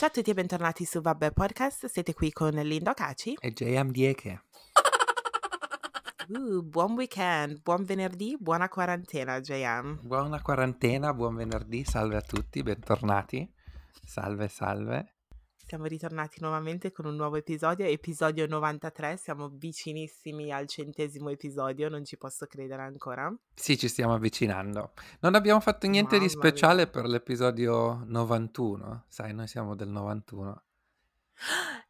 Ciao a tutti e bentornati su Vabbè Podcast, siete qui con Lindo Caci. E JM Dieke. Uh, buon weekend, buon venerdì, buona quarantena JM. Buona quarantena, buon venerdì, salve a tutti, bentornati. Salve, salve. Siamo ritornati nuovamente con un nuovo episodio, episodio 93, siamo vicinissimi al centesimo episodio, non ci posso credere ancora. Sì, ci stiamo avvicinando. Non abbiamo fatto niente di Mamma speciale mia. per l'episodio 91, sai, noi siamo del 91.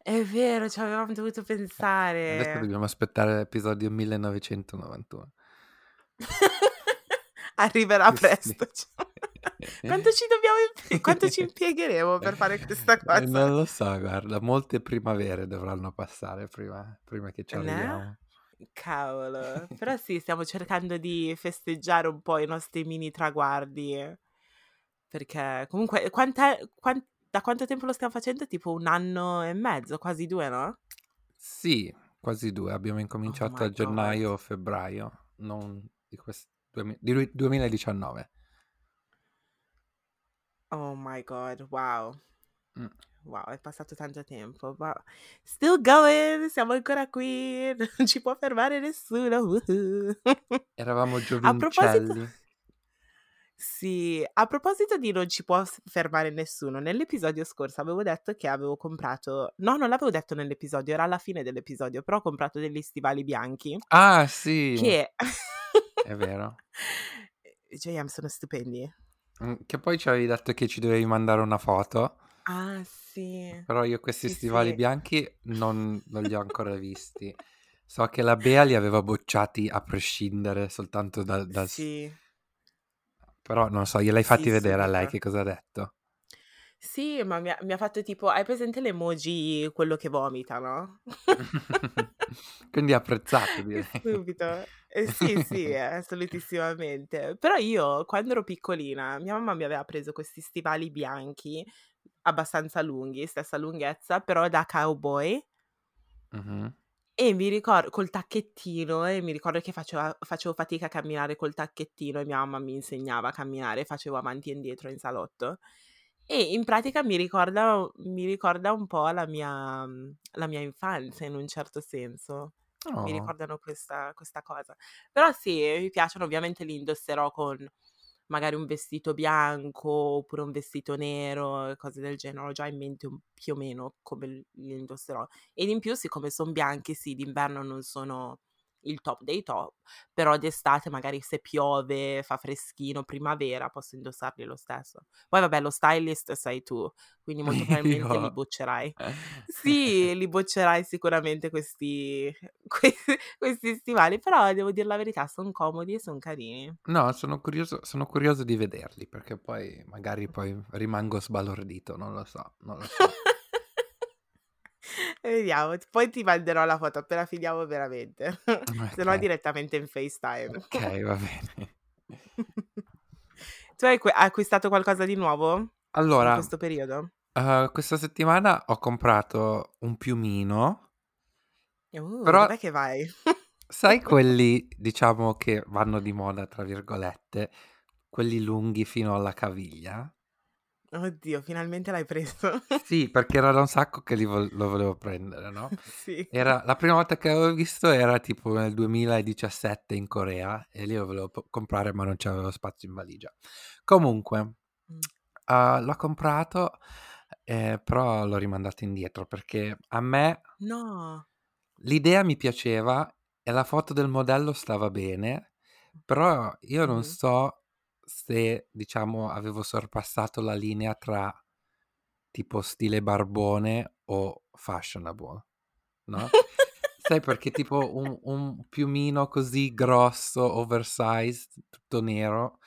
È vero, ci avevamo dovuto Adesso pensare. dobbiamo aspettare l'episodio 1991. Arriverà Sì, presto. sì. Quanto ci dobbiamo impie- quanto ci impiegheremo per fare questa Eh, cosa? Non lo so, guarda, molte primavere dovranno passare prima, prima che ci Ne? arriviamo. Cavolo, però sì, stiamo cercando di festeggiare un po' i nostri mini traguardi, perché comunque quant'è- quan- da quanto tempo lo stiamo facendo? Tipo un anno e mezzo, quasi due, no? Sì, quasi due. Abbiamo Oh incominciato my a god. gennaio o febbraio, non di quest- di lui- 2019. Oh my god, wow. Mm. Wow, è passato tanto tempo, ma still going, siamo ancora qui, non ci può fermare nessuno. Eravamo A proposito, giovincelli. sì, a proposito di non ci può fermare nessuno, nell'episodio scorso avevo detto che avevo comprato, no, non l'avevo detto nell'episodio, era alla fine dell'episodio, però ho comprato degli stivali bianchi Ah, sì, che, è vero. JM, sono stupendi. Mm, Che poi ci avevi detto che ci dovevi mandare una foto, Ah, sì, però io questi sì, stivali sì, bianchi non, non li ho ancora visti. So che la Bea li aveva bocciati a prescindere soltanto dal... dal s- sì, Però non so, gliel'hai fatti sì, vedere a lei subito. che cosa ha detto? Sì, ma mi ha, mi ha fatto tipo, hai presente l'emoji quello che vomita, no? Quindi apprezzato, direi. stupido. Eh, sì, sì, eh, assolutissimamente. Però io, quando ero piccolina, mia mamma mi aveva preso questi stivali bianchi, abbastanza lunghi, stessa lunghezza, però da cowboy. Mhm. E mi ricordo col tacchettino e mi ricordo che faceva- facevo fatica a camminare col tacchettino e mia mamma mi insegnava a camminare, facevo avanti e indietro in salotto. E in pratica mi ricorda, mi ricorda un po' la mia, la mia infanzia in un certo senso. Mi Oh. ricordano questa, questa cosa. Però sì, mi piacciono, ovviamente li indosserò con magari un vestito bianco oppure un vestito nero cose del genere. Ho già in mente un- più o meno come li li indosserò. Ed in più, siccome sono bianchi, sì, d'inverno non sono il top dei top, però d'estate magari se piove, fa freschino, primavera, posso indossarli lo stesso. Poi vabbè, lo stylist sei tu, quindi molto probabilmente li boccerai. Sì, li boccerai sicuramente questi, que- questi stivali, però devo dire la verità, sono comodi e sono carini. No, sono curioso, sono curioso di vederli perché poi magari poi rimango sbalordito, non lo so, non lo so. Vediamo, poi ti manderò la foto appena finiamo veramente, se no direttamente in FaceTime. ok, va bene. Tu hai acquistato qualcosa di nuovo in Allora, questo periodo? eh, questa settimana ho comprato un piumino, Uh, però dov'è che vai? sai quelli, diciamo, che vanno di moda, tra virgolette, quelli lunghi fino alla caviglia? Oddio, finalmente l'hai preso. Sì, perché era da un sacco che li vol- lo volevo prendere, no? Sì. Era, la prima volta che l'avevo visto era tipo nel 2017 in Corea e lì lo volevo po- comprare ma non c'avevo spazio in valigia. Comunque, Mm. ah, l'ho comprato, eh, però l'ho rimandato indietro perché a me No. l'idea mi piaceva e la foto del modello stava bene, però io non Mhm. so se, diciamo, avevo sorpassato la linea tra tipo stile barbone o fashionable, no? Sai perché tipo un, un piumino così grosso, oversized, tutto nero,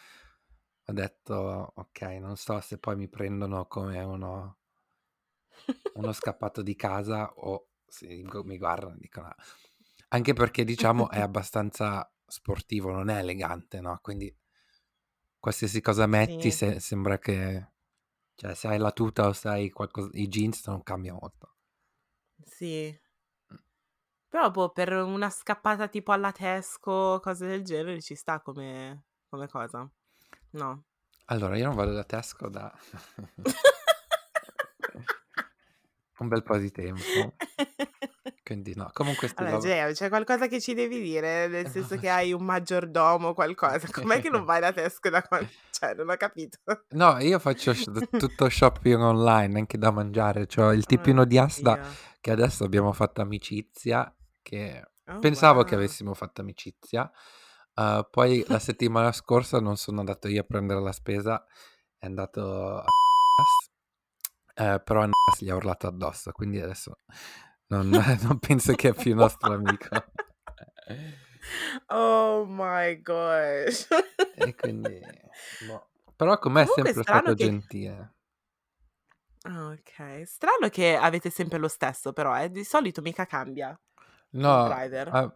ho detto ok, non so se poi mi prendono come uno, uno scappato di casa o se mi guardano e dicono... "Ah". Anche perché diciamo è abbastanza sportivo, non è elegante, no? Quindi qualsiasi cosa metti Sì, se- sembra che... Cioè, se hai la tuta o se hai qualcosa, i jeans non cambia molto. sì. Però boh, per una scappata tipo alla Tesco, cose del genere, ci sta come, come cosa. No. Allora, io non vado da Tesco da... Un bel po' di tempo. Quindi no, comunque Allora lava Geo, c'è qualcosa che ci devi dire? Nel senso che hai un maggiordomo o qualcosa. Com'è che non vai da Tesco da quan cioè non ho capito. No, io faccio sh tutto shopping online, anche da mangiare. C'ho il Oh tipino di Asda Dio. che adesso abbiamo fatto amicizia, che Oh pensavo che wow. avessimo fatto amicizia. Uhm, poi la settimana scorsa non sono andato io a prendere la spesa, è andato a ehm, però gli ha urlato addosso, quindi adesso non non penso che è più nostro amico. Oh my gosh. E quindi boh. Però con me è sempre stato che gentile. Ah okay. Strano che avete sempre lo stesso però eh, di solito mica cambia No, a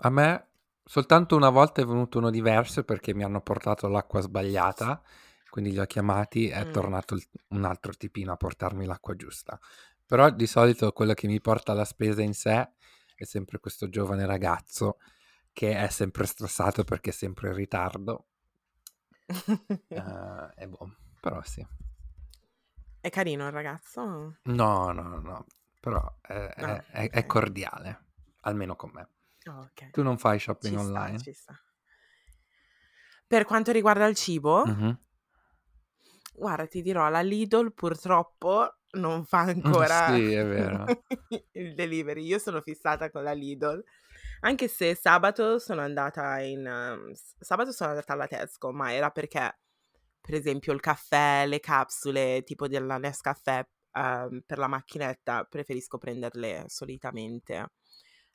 a me soltanto una volta è venuto uno diverso perché mi hanno portato l'acqua sbagliata, quindi li ho chiamati, è Mh. tornato un altro tipino a portarmi l'acqua giusta. Però di solito quello che mi porta la spesa in sé è sempre questo giovane ragazzo che è sempre stressato perché è sempre in ritardo. Ehm, e boh, però sì. È carino il ragazzo? No, no, no, però è Ah, è è è okay. cordiale, almeno con me. Oh okay. Tu non fai shopping Ci sta, online? ci sta. Per quanto riguarda il cibo? Mh-mh. Guarda, ti dirò, la Lidl purtroppo non fa Mh, ancora sì, è vero. il delivery. Io sono fissata con la Lidl, anche se sabato sono andata in s sabato sono andata alla Tesco, ma era perché, per esempio, il caffè, le capsule tipo della Nescafè, uhm, per la macchinetta preferisco prenderle solitamente,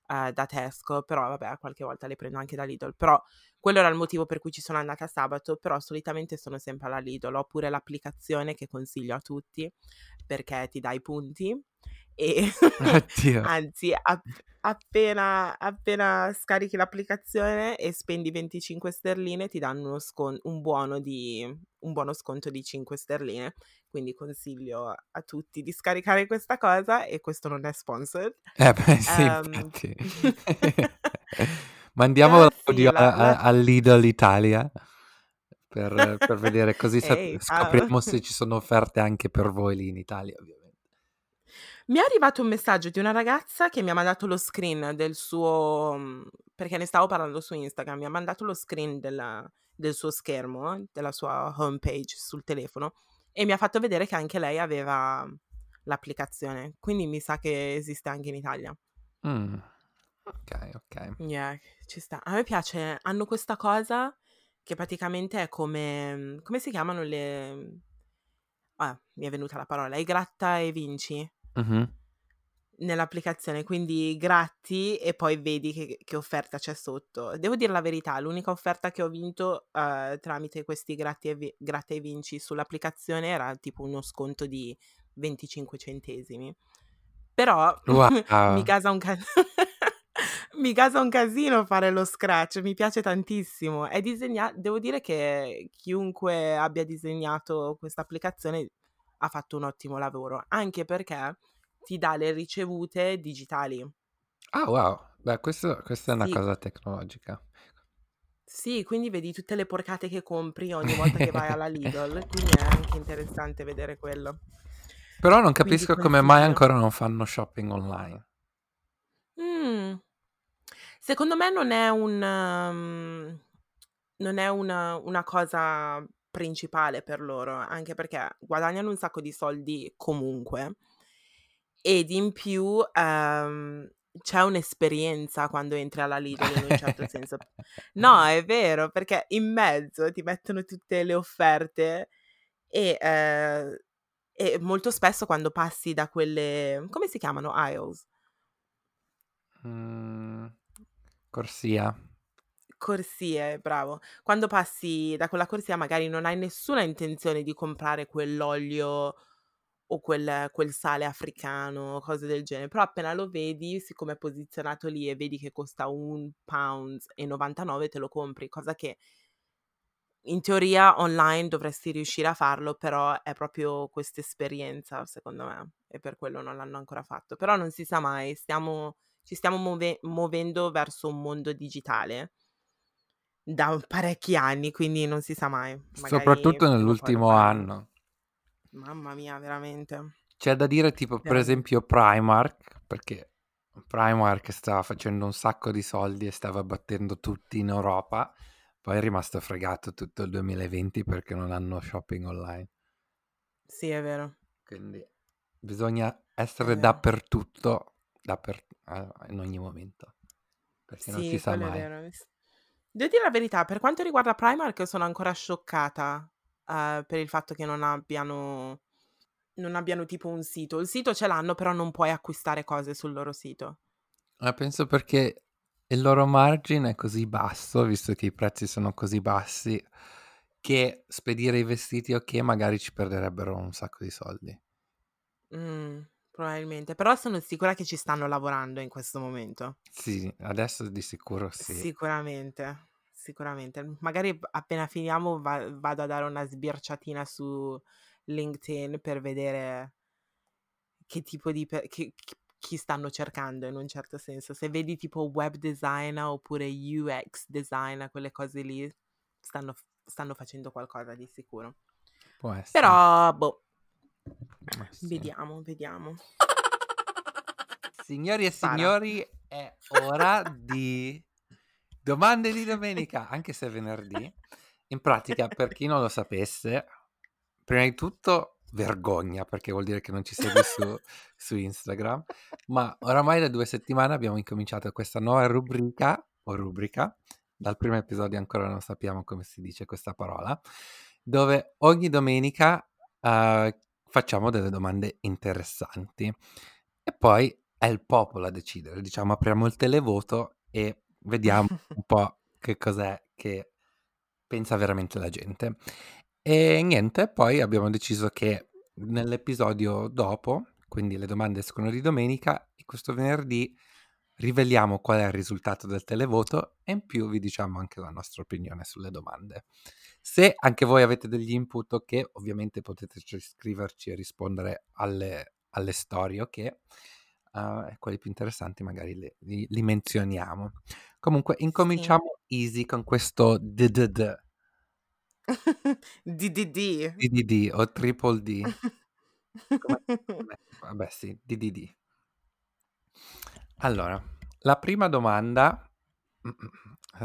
uhm, da Tesco, però vabbè qualche volta le prendo anche da Lidl. Però quello era il motivo per cui ci sono andata sabato, però solitamente sono sempre alla Lidl. Ho pure l'applicazione che consiglio a tutti perché ti dà i punti e anzi ap appena appena scarichi l'applicazione e spendi 25 sterline ti danno uno scon un buono di un buono sconto di 5 sterline. Quindi consiglio a tutti di scaricare questa cosa e questo non è sponsored. Eh beh sì, infatti. Mandiamo Però sì, l'audio a la la al Lidl Italia per per vedere così ciao. scopriamo se ci sono offerte anche per voi lì in Italia, ovviamente. Mi è arrivato un messaggio di una ragazza che mi ha mandato lo screen del suo mhmm, perché ne stavo parlando su Instagram, mi ha mandato lo screen della del suo schermo, della sua homepage sul telefono e mi ha fatto vedere che anche lei aveva l'applicazione. Quindi mi sa che esiste anche in Italia. Mh. Okay, okay. Yeah, ci sta. A me piace hanno questa cosa che praticamente è come come si chiamano le ah, mi è venuta la parola, i gratta e vinci Mh-mh. nell'applicazione, quindi gratti e poi vedi che che offerta c'è sotto. Devo dir la verità, l'unica offerta che ho vinto, uhm, tramite questi gratti e vi gratta e vinci sull'applicazione era tipo uno sconto di 25 centesimi. Però mi Wow. gasa un ca mi gasa un casino fare lo scratch, mi piace tantissimo. È disegna devo dire che chiunque abbia disegnato questa applicazione ha fatto un ottimo lavoro, anche perché ti dà le ricevute digitali. Ah wow, beh questo questa è una Sì. cosa tecnologica. Sì, quindi vedi tutte le porcate che compri ogni volta che vai alla Lidl, quindi è anche interessante vedere quello. Però non Quindi capisco come mai ancora non fanno shopping online. Mh. Secondo me non è un mhmm, non è una una cosa principale per loro, anche perché guadagnano un sacco di soldi comunque ed in più, ehm, c'è un'esperienza quando entri alla Lidl in un certo senso. No, è vero, perché in mezzo ti mettono tutte le offerte e, ehm, e molto spesso quando passi da quelle come si chiamano? Aisles? Mhmm, corsia. Corsie, bravo. Quando passi da quella corsia magari non hai nessuna intenzione di comprare quell'olio o quel quel sale africano, cose del genere, però appena lo vedi, siccome è posizionato lì e vedi che costa 1 pounds e 99 te lo compri, cosa che in teoria online dovresti riuscire a farlo, però è proprio quest'esperienza secondo me e per quello non l'hanno ancora fatto. Però non si sa mai, stiamo ci stiamo muove muovendo verso un mondo digitale da parecchi anni, quindi non si sa mai. Magari Soprattutto nell'ultimo anno. Mamma mia, veramente. C'è da dire tipo per esempio Primark, perché Primark stava facendo un sacco di soldi e stava battendo tutti in Europa, poi è rimasto fregato tutto il 2020 perché non hanno shopping online. Sì, è vero. Quindi bisogna essere dappertutto, eh, in ogni momento, perché non si Sì, sa quello è mai. vero. S devo dire la verità, per quanto riguarda Primark sono ancora scioccata, uhm, per il fatto che non abbiano non abbiano tipo un sito. Il sito ce l'hanno, però non puoi acquistare cose sul loro sito. Ma penso perché il loro margine è così basso, visto che i prezzi sono così bassi, che spedire i vestiti, ok, magari ci perderebbero un sacco di soldi. Mh, probabilmente, però sono sicura che ci stanno lavorando in questo momento. Sì, adesso di sicuro sì. Sicuramente, sicuramente. Magari appena finiamo va vado a dare una sbirciatina su LinkedIn per vedere che tipo di pe che chi stanno cercando in un certo senso. Se vedi tipo web designer oppure UX designer, quelle cose lì, stanno stanno facendo qualcosa di sicuro. Può essere. Però, boh, sì. vediamo, vediamo. Signori e Spara. signori, è ora di domande di domenica, anche se è venerdì. In pratica, per chi non lo sapesse, prima di tutto vergogna, perché vuol dire che non ci segui su, su Instagram, ma oramai da due settimane abbiamo incominciato questa nuova rubrica, o rubrica, dal primo episodio ancora non sappiamo come si dice questa parola, dove ogni domenica eh, facciamo delle domande interessanti e poi è il popolo a decidere, diciamo apriamo il televoto e vediamo un po' che cos'è che pensa veramente la gente. E niente, poi abbiamo deciso che nell'episodio dopo, quindi le domande escono di domenica, e questo venerdì riveliamo qual è il risultato del televoto e in più vi diciamo anche la nostra opinione sulle domande. Se anche voi avete degli input, ok, ovviamente potete scriverci e rispondere alle, alle storie, ok? Uh, quelli più interessanti magari li, li, li menzioniamo. Comunque, incominciamo sì. easy con questo DDD. DDD. DDD o triple D. Come, vabbè, sì, DDD. Allora, la prima domanda.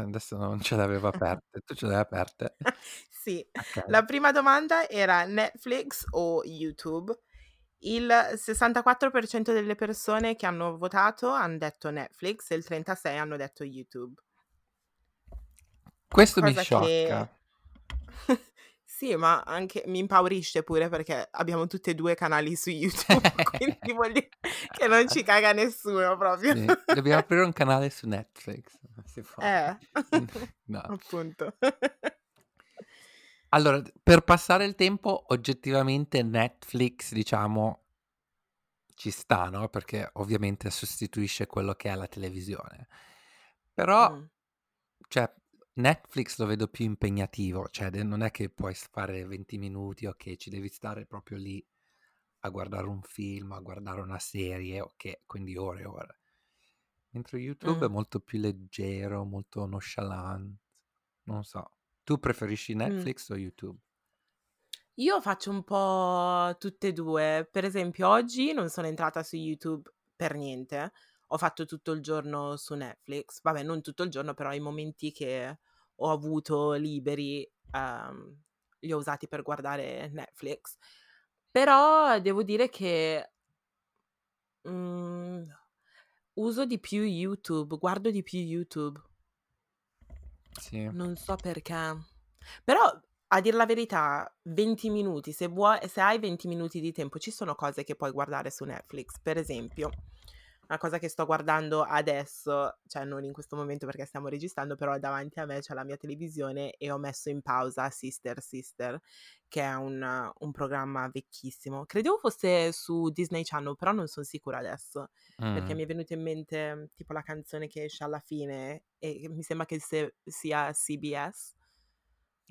Adesso non ce le avevo aperte, tu ce le hai aperte? sì, okay. la prima domanda era Netflix o YouTube. Il 64% delle persone che hanno votato hanno detto Netflix e il 36% hanno detto YouTube. Questo Cosa mi sciocca. Che... sì, ma anche mi impaurisce pure perché abbiamo tutti e due canali su YouTube, quindi dire che non ci caga nessuno proprio. Sì, dobbiamo aprire un canale su Netflix. Si può. Eh, no. appunto. Allora, per passare il tempo, oggettivamente Netflix, diciamo, ci sta, no? Perché ovviamente sostituisce quello che è la televisione. Però, Mm. cioè, Netflix lo vedo più impegnativo, cioè non è che puoi fare 20 minuti, ok, ci devi stare proprio lì a guardare un film, a guardare una serie, ok, quindi ore e ore. Mentre YouTube è Mm. molto più leggero, molto nonchalant, non so. Tu preferisci Netflix o YouTube? Io faccio un po' tutte e due. Per esempio, oggi non sono entrata su YouTube per niente. Ho fatto tutto il giorno su Netflix. Vabbè, non tutto il giorno, però i momenti che ho avuto liberi ehm, li ho usati per guardare Netflix. Però devo dire che mm, uso di più YouTube, guardo di più YouTube. Sì. Non so perché. Però a dir la verità, 20 minuti, se, vuoi, se hai 20 minuti di tempo, ci sono cose che puoi guardare su Netflix. Per esempio, una cosa che sto guardando adesso, cioè non in questo momento perché stiamo registrando, però davanti a me c'è la mia televisione e ho messo in pausa Sister Sister, che è un, un programma vecchissimo. Credevo fosse su Disney Channel, però non sono sicura adesso, Mm. perché mi è venuta in mente tipo la canzone che esce alla fine e mi sembra che se- sia CBS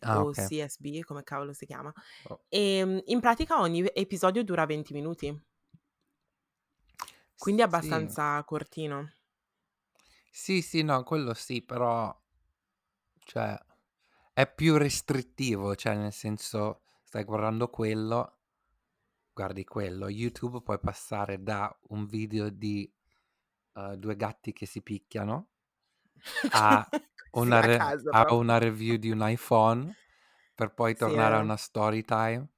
Ah, o ok. CSB, come cavolo si chiama. Oh. E in pratica ogni episodio dura 20 minuti, quindi è Sì. abbastanza cortino. Sì, sì, no, quello sì, però cioè è più restrittivo, cioè nel senso stai guardando quello guardi quello. YouTube puoi passare da un video di uh, due gatti che si picchiano a una, re- caso, a una review di un iPhone per poi Sì, tornare a una story time.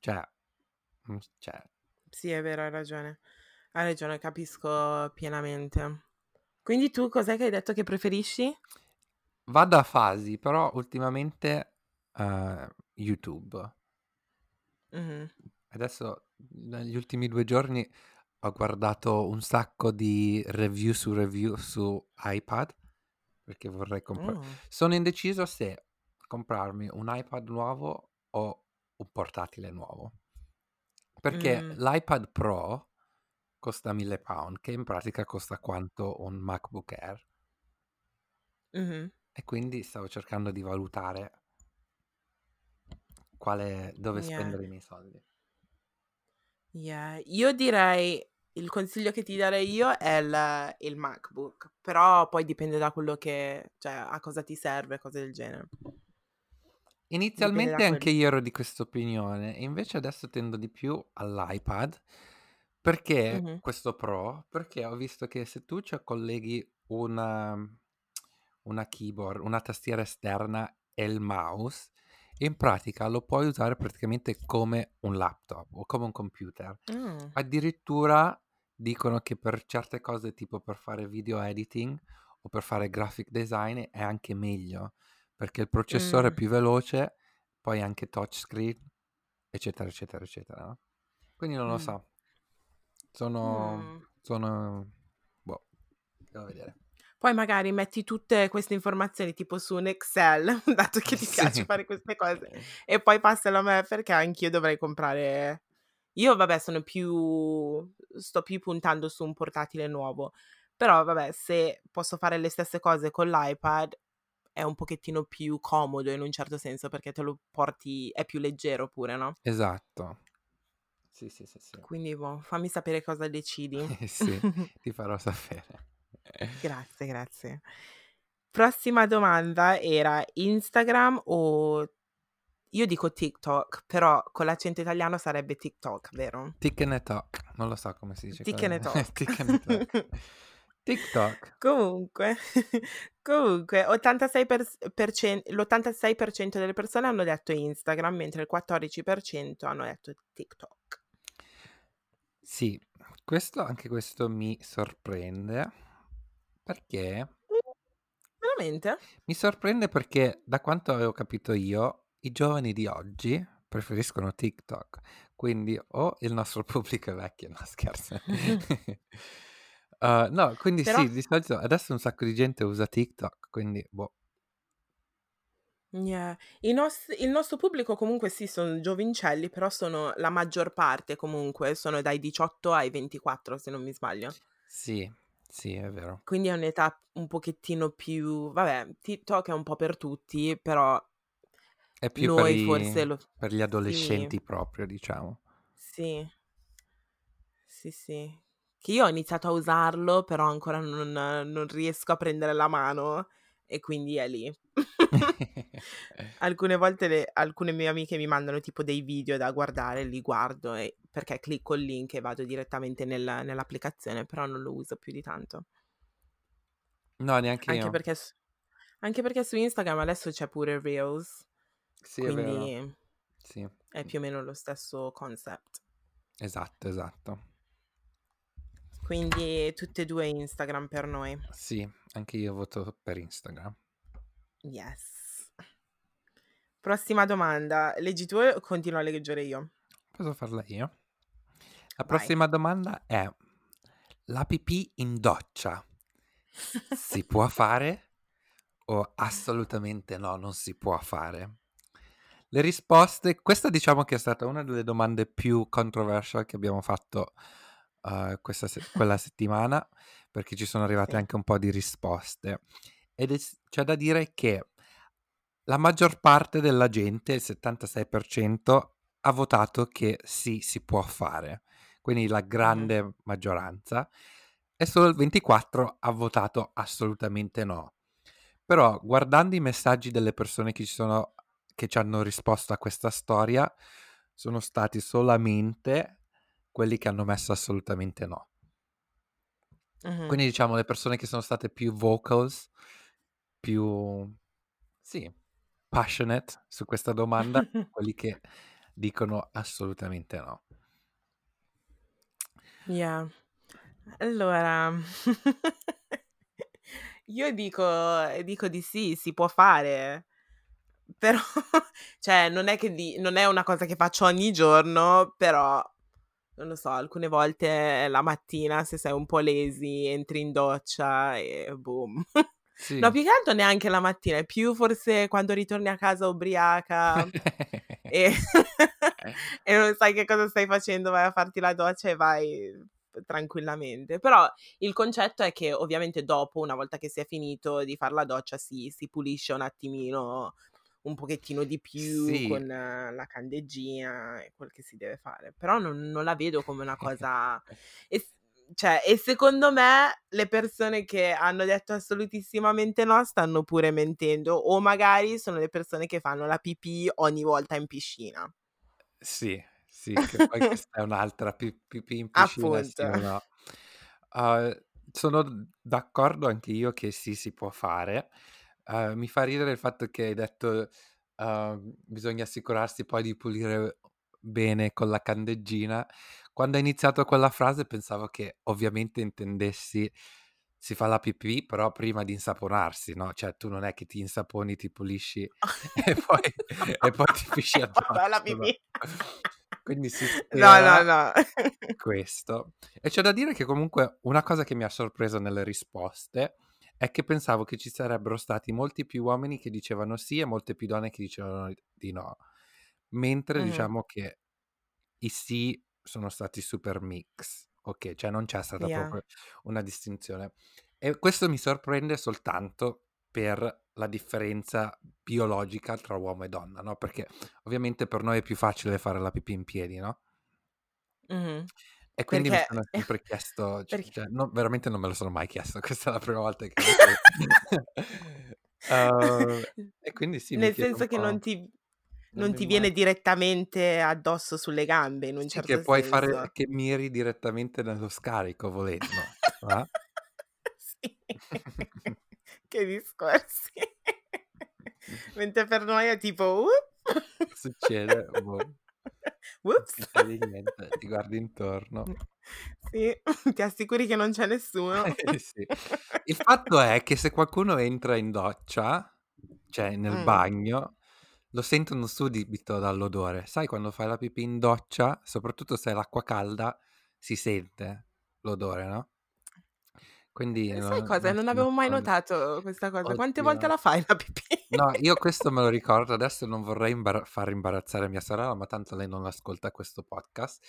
Cioè, mm, cioè, Sì, è vero, hai ragione. Hai ragione, capisco pienamente. Quindi tu cos'è che hai detto che preferisci? vado a fasi, però ultimamente uh, YouTube. Mhm. Adesso, negli ultimi due giorni, ho guardato un sacco di review su review su iPad perché vorrei comprare. Oh. Sono indeciso se comprarmi un iPad nuovo o un portatile nuovo. Perché Mm. l'iPad Pro costa 1000 pound, che in pratica costa quanto un MacBook Air. Mhm. E quindi stavo cercando di valutare quale, dove Yeah. spendere i miei soldi. Yeah. Io direi, il consiglio che ti darei io è il, il MacBook, però poi dipende da quello che, cioè a cosa ti serve, cose del genere. Inizialmente anche quello. io ero di questa opinione, e invece adesso tendo di più all'iPad. Perché Mhm. questo Pro? Perché ho visto che se tu ci colleghi una, una keyboard, una tastiera esterna e il mouse, in pratica lo puoi usare praticamente come un laptop o come un computer. Mm. Addirittura dicono che per certe cose, tipo per fare video editing o per fare graphic design, è anche meglio perché il processore è più veloce, poi anche touchscreen, eccetera, eccetera, eccetera. no? Quindi non lo so. Sono. Mm. Sono. Boh, devo vedere. Poi magari metti tutte queste informazioni tipo su un Excel, dato che ti Sì. piace fare queste cose, e poi passalo a me perché anch'io dovrei comprare. Io, vabbè, sono più. sto più puntando su un portatile nuovo. Però, vabbè, se posso fare le stesse cose con l'iPad, è un pochettino più comodo in un certo senso perché te lo porti. è più leggero pure, no? Esatto. Sì, sì, sì, sì. Quindi, boh, fammi sapere cosa decidi. Eh sì, ti farò sapere. Grazie, grazie. Prossima domanda era Instagram o io dico TikTok, però con l'accento italiano sarebbe TikTok, vero? Talk, non lo so come si dice. Talk. TikTok. Comunque, comunque 86 per- percen- l'86% delle persone hanno detto Instagram, mentre il 14% hanno detto TikTok. Sì, questo, anche questo mi sorprende perché Veramente? mi sorprende perché da quanto avevo capito io, i giovani di oggi preferiscono TikTok. Quindi o il nostro pubblico è vecchio, no scherzo. Uh, no, quindi Però sì, di solito adesso un sacco di gente usa TikTok, quindi boh. Yeah. I nos- il nostro pubblico comunque sì, sono giovincelli, però sono la maggior parte comunque, sono dai 18 ai 24 se non mi sbaglio. Sì, sì, è vero. Quindi è un'età un pochettino più... Vabbè, TikTok è un po' per tutti, però È più per, noi i- forse lo... per gli Sì, adolescenti proprio, diciamo. sì, sì, sì. Che io ho iniziato a usarlo, però ancora non, non riesco a prendere la mano e quindi è lì. Alcune volte le- alcune mie amiche mi mandano tipo dei video da guardare, li guardo e- perché clicco il link e vado direttamente nel- nell'applicazione, però non lo uso più di tanto. No, neanche Anche io. perché, anche perché su Instagram adesso c'è pure Reels, Sì, è quindi Sì, è più o meno lo stesso concept. esatto, esatto. Quindi tutte e due Instagram per noi. Sì, anche io voto per Instagram. Yes. Prossima domanda. Leggi tu o continuo a leggere io? Posso farla io? La Vai. prossima domanda è: la pipì in doccia si può fare o assolutamente no, non si può fare? Le risposte, questa diciamo che è stata una delle domande più controversial che abbiamo fatto uh, questa se- quella settimana, perché ci sono arrivate Sì. anche un po' di risposte. Ed è- c'è da dire che la maggior parte della gente, il 76%, ha votato che sì, si può fare. Quindi la grande maggioranza. E solo il 24% ha votato assolutamente no. Però guardando i messaggi delle persone che ci sono che ci hanno risposto a questa storia, sono stati solamente quelli che hanno messo assolutamente no. Mh-mh. Quindi diciamo le persone che sono state più vocals, più sì, passionate su questa domanda, quelli che dicono assolutamente no. Yeah. Allora io dico dico di sì, si può fare. Però cioè non è che di non è una cosa che faccio ogni giorno, però non lo so, alcune volte la mattina se sei un po' lazy entri in doccia e boom. Sì. No, più che altro neanche la mattina, è più forse quando ritorni a casa ubriaca e e non sai che cosa stai facendo, vai a farti la doccia e vai tranquillamente. Però il concetto è che ovviamente dopo, una volta che si è finito di far la doccia, si si pulisce un attimino un pochettino di più Sì. con la candeggina e quel che si deve fare. Però non non la vedo come una cosa e cioè e secondo me le persone che hanno detto assolutissimamente no stanno pure mentendo o magari sono le persone che fanno la pipì ogni volta in piscina. Sì, sì, che poi questa è un'altra pi pipì in piscina sì no. Uhm, sono d'accordo anche io che sì, si può fare. Uhm, mi fa ridere il fatto che hai detto, uhm, bisogna assicurarsi poi di pulire bene con la candeggina. Quando hai iniziato quella frase pensavo che ovviamente intendessi si fa la pipì, però prima di insaponarsi, no, cioè tu non è che ti insaponi, ti pulisci e poi e poi ti pisci addosso, no. pipì. Quindi si No, no, no. questo. E c'è da dire che comunque una cosa che mi ha sorpreso nelle risposte è che pensavo che ci sarebbero stati molti più uomini che dicevano sì e molte più donne che dicevano di no. Mentre Mh-mh. diciamo che i sì sono stati super mix, okay, cioè non c'è stata Yeah. proprio una distinzione. E questo mi sorprende soltanto per la differenza biologica tra uomo e donna, no, perché ovviamente per noi è più facile fare la pipì in piedi, no? Mh-mh. E quindi mi Perché sono sempre chiesto, c perché cioè no, veramente non me lo sono mai chiesto, questa è la prima volta che Uhm, e quindi sì, mi Nel senso che non ti non ti viene direttamente addosso sulle gambe in un Sì, che certo puoi fare senso. che miri direttamente nello scarico volendo, va? Sì. Che discorsi. Mentre per noi è tipo: "Uh". Succede, boh. Non Whoops. succede niente, ti guardi intorno. Sì, ti assicuri che non c'è nessuno. Sì. Il fatto è che se qualcuno entra in doccia, cioè nel Mh. bagno, lo sentono subito dall'odore. Sai quando fai la pipì in doccia, soprattutto se è l'acqua calda, si sente l'odore, no? Quindi E sai no cosa? non avevo mai notato questa cosa. Quante volte Oddio. la fai la pipì? No, io questo me lo ricordo, adesso non vorrei imbara far imbarazzare mia sorella, ma tanto lei non ascolta questo podcast.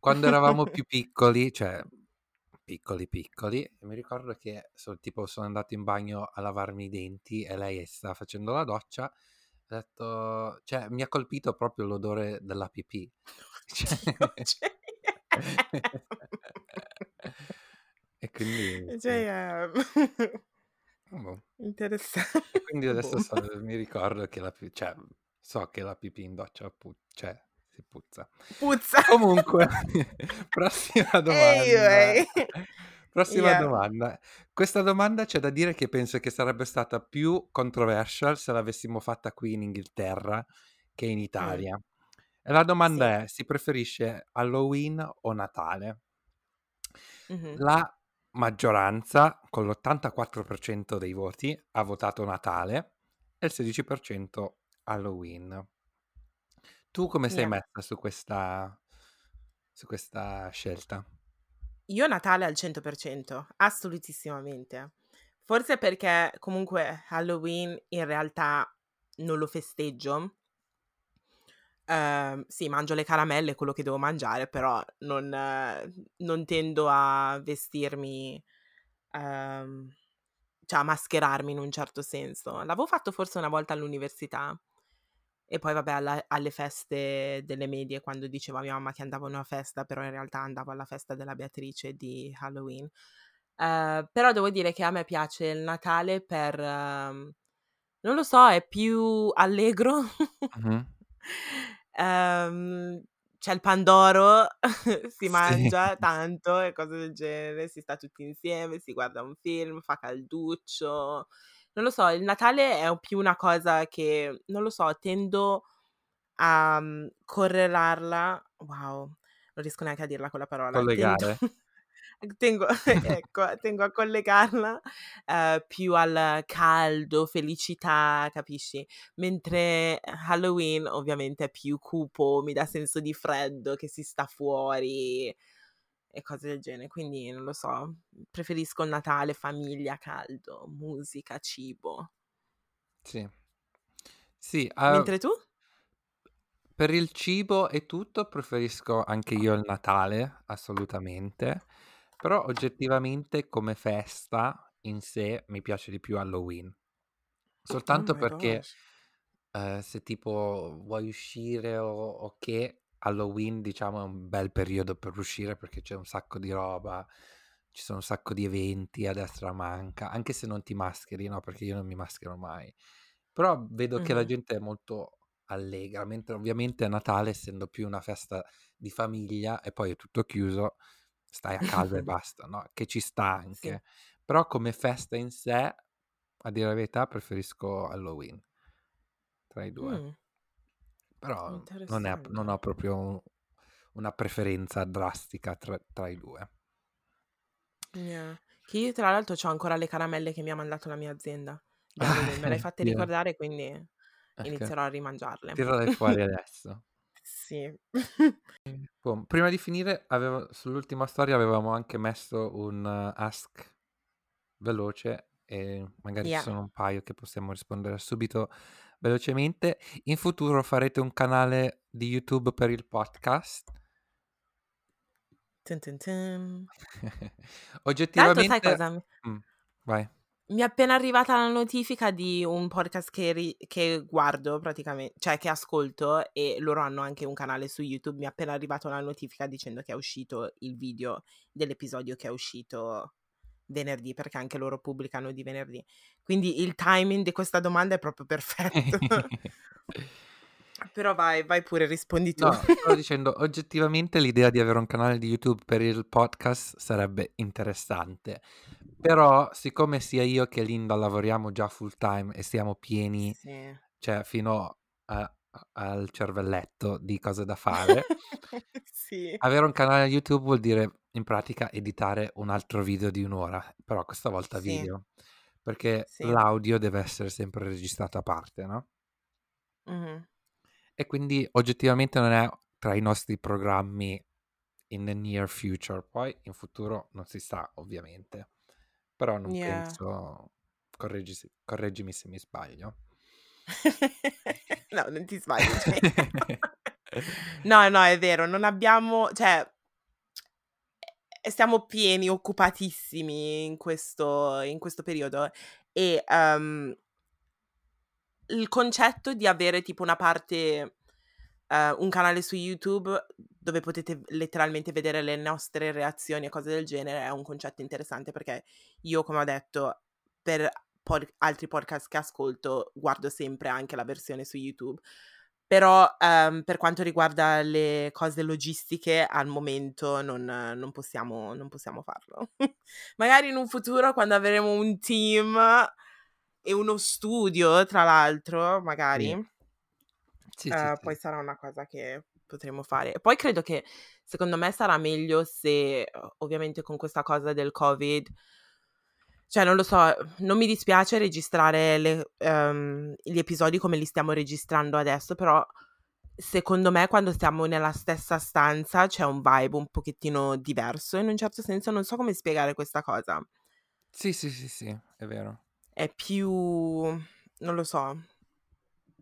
Quando eravamo più piccoli, cioè piccoli, piccoli, mi ricordo che so tipo sono andato in bagno a lavarmi i denti e lei stava facendo la doccia, ha detto cioè mi ha colpito proprio l'odore della pipì. Cioè Oddio, cioè quindi. Cioè Boh. Interessa E quindi adesso boh. so mi ricordo che la cioè so che la pipì in doccia pu cioè si puzza. Puzza. Comunque prossima domanda. Anyway. Prossima Yeah. domanda. Questa domanda c'è da dire che penso che sarebbe stata più controversial se l'avessimo fatta qui in Inghilterra che in Mh. Italia. E la domanda Sì. è: si preferisce Halloween o Natale? Mh-mh. La maggioranza, con l'84% dei voti, ha votato Natale e il 16% Halloween. Tu come sei Yeah. messa su questa su questa scelta? Io Natale al 100%, assolutissimamente. Forse perché comunque Halloween in realtà non lo festeggio. Ehm, sì, mangio le caramelle, quello che devo mangiare, però non non tendo a vestirmi ehm, cioè a mascherarmi in un certo senso. L'avevo fatto forse una volta all'università e poi vabbè alla alle feste delle medie quando diceva a mia mamma che andavo a una festa, però in realtà andavo alla festa della Beatrice di Halloween. Ehm, però devo dire che a me piace il Natale per non lo so, è più allegro. Mh-mh. Ehm, c'è il pandoro, si Sì. mangia tanto e cose del genere, si sta tutti insieme, si guarda un film, fa calduccio. Non lo so, il Natale è più una cosa che, non lo so, tendo a mhmm, correlarla wow, non riesco neanche a dirla quella parola. Tendo Collegare. Tengo ecco, tengo a collegarla, ehm, più al caldo, felicità, capisci? Mentre Halloween ovviamente è più cupo, mi dà senso di freddo, che si sta fuori e cose del genere. Quindi non lo so, preferisco il Natale, famiglia, caldo, musica, cibo. Sì. Sì, uhm Mentre tu? Per il cibo e tutto preferisco anche io il Natale, assolutamente, però oggettivamente come festa in sé mi piace di più Halloween. Oh Soltanto my perché, ehm, se tipo vuoi uscire o o che, Halloween diciamo è un bel periodo per uscire perché c'è un sacco di roba, ci sono un sacco di eventi a destra manca, anche se non ti mascheri, no, perché io non mi maschero mai. Però vedo che la gente è molto allegra, mentre ovviamente a Natale, essendo più una festa di famiglia e poi è tutto chiuso, stai a casa e basta, no, che ci sta Sì. anche. Però come festa in sé, a dire la verità, preferisco Halloween. Tra i 2. Mh. Però non è non ho proprio una preferenza drastica tra tra i 2. Yeah. Che io tra l'altro c'ho ancora le caramelle che mi ha mandato la mia azienda me l'hai fatte Yeah. ricordare quindi Ecco. inizierò a rimangiarle. Tirale fuori adesso. Sì. Boh, prima di finire avevo sull'ultima storia avevamo anche messo un ask veloce e magari ci Yeah. sono un paio che possiamo rispondere subito velocemente. In futuro farete un canale di YouTube per il podcast? Tin tin tin. Tanto sai Oggettivamente cosa mi mh, vai. Mi è appena arrivata la notifica di un podcast che ri che guardo praticamen cioè che ascolto e loro hanno anche un canale su YouTube. Mi è appena arrivata una notifica dicendo che è uscito il video dell'episodio che è uscito venerdì, perché anche loro pubblicano di venerdì. Quindi il timing di questa domanda è proprio perfetto. Però vai, vai pure, rispondi tu. No, stavo dicendo, oggettivamente l'idea di avere un canale di YouTube per il podcast sarebbe interessante. Però, siccome sia io che Linda lavoriamo già full time e siamo pieni, Sì. cioè fino a al cervelletto di cose da fare Sì. avere un canale YouTube vuol dire in pratica editare un altro video di 1 ora, però questa volta Sì. video, perché l'audio deve essere sempre registrato a parte, no? Mh-mh. E quindi oggettivamente non è tra i nostri programmi in the near future. Poi in futuro non si sa ovviamente, però non Yeah. penso correggi correggimi se mi sbaglio. No, non ti sbagli, cioè No, no, è vero, non abbiamo cioè stiamo pieni, occupatissimi in questo in questo periodo e, uhm il concetto di avere tipo una parte ehm, un canale su YouTube dove potete letteralmente vedere le nostre reazioni e cose del genere è un concetto interessante, perché io, come ho detto, per pod altri podcast che ascolto guardo sempre anche la versione su YouTube. Però, ehm, per quanto riguarda le cose logistiche al momento non non possiamo non possiamo farlo. Magari in un futuro quando avremo un team e uno studio tra l'altro magari, Sì. Sì, ehm, sì. poi sarà una cosa che potremo fare. E poi credo che secondo me sarà meglio se ovviamente con questa cosa del Covid cioè non lo so, non mi dispiace registrare le ehm, gli episodi come li stiamo registrando adesso, però secondo me quando stiamo nella stessa stanza c'è un vibe un pochettino diverso in un certo senso, non so come spiegare questa cosa. Sì, sì, sì, sì, è vero. È più non lo so.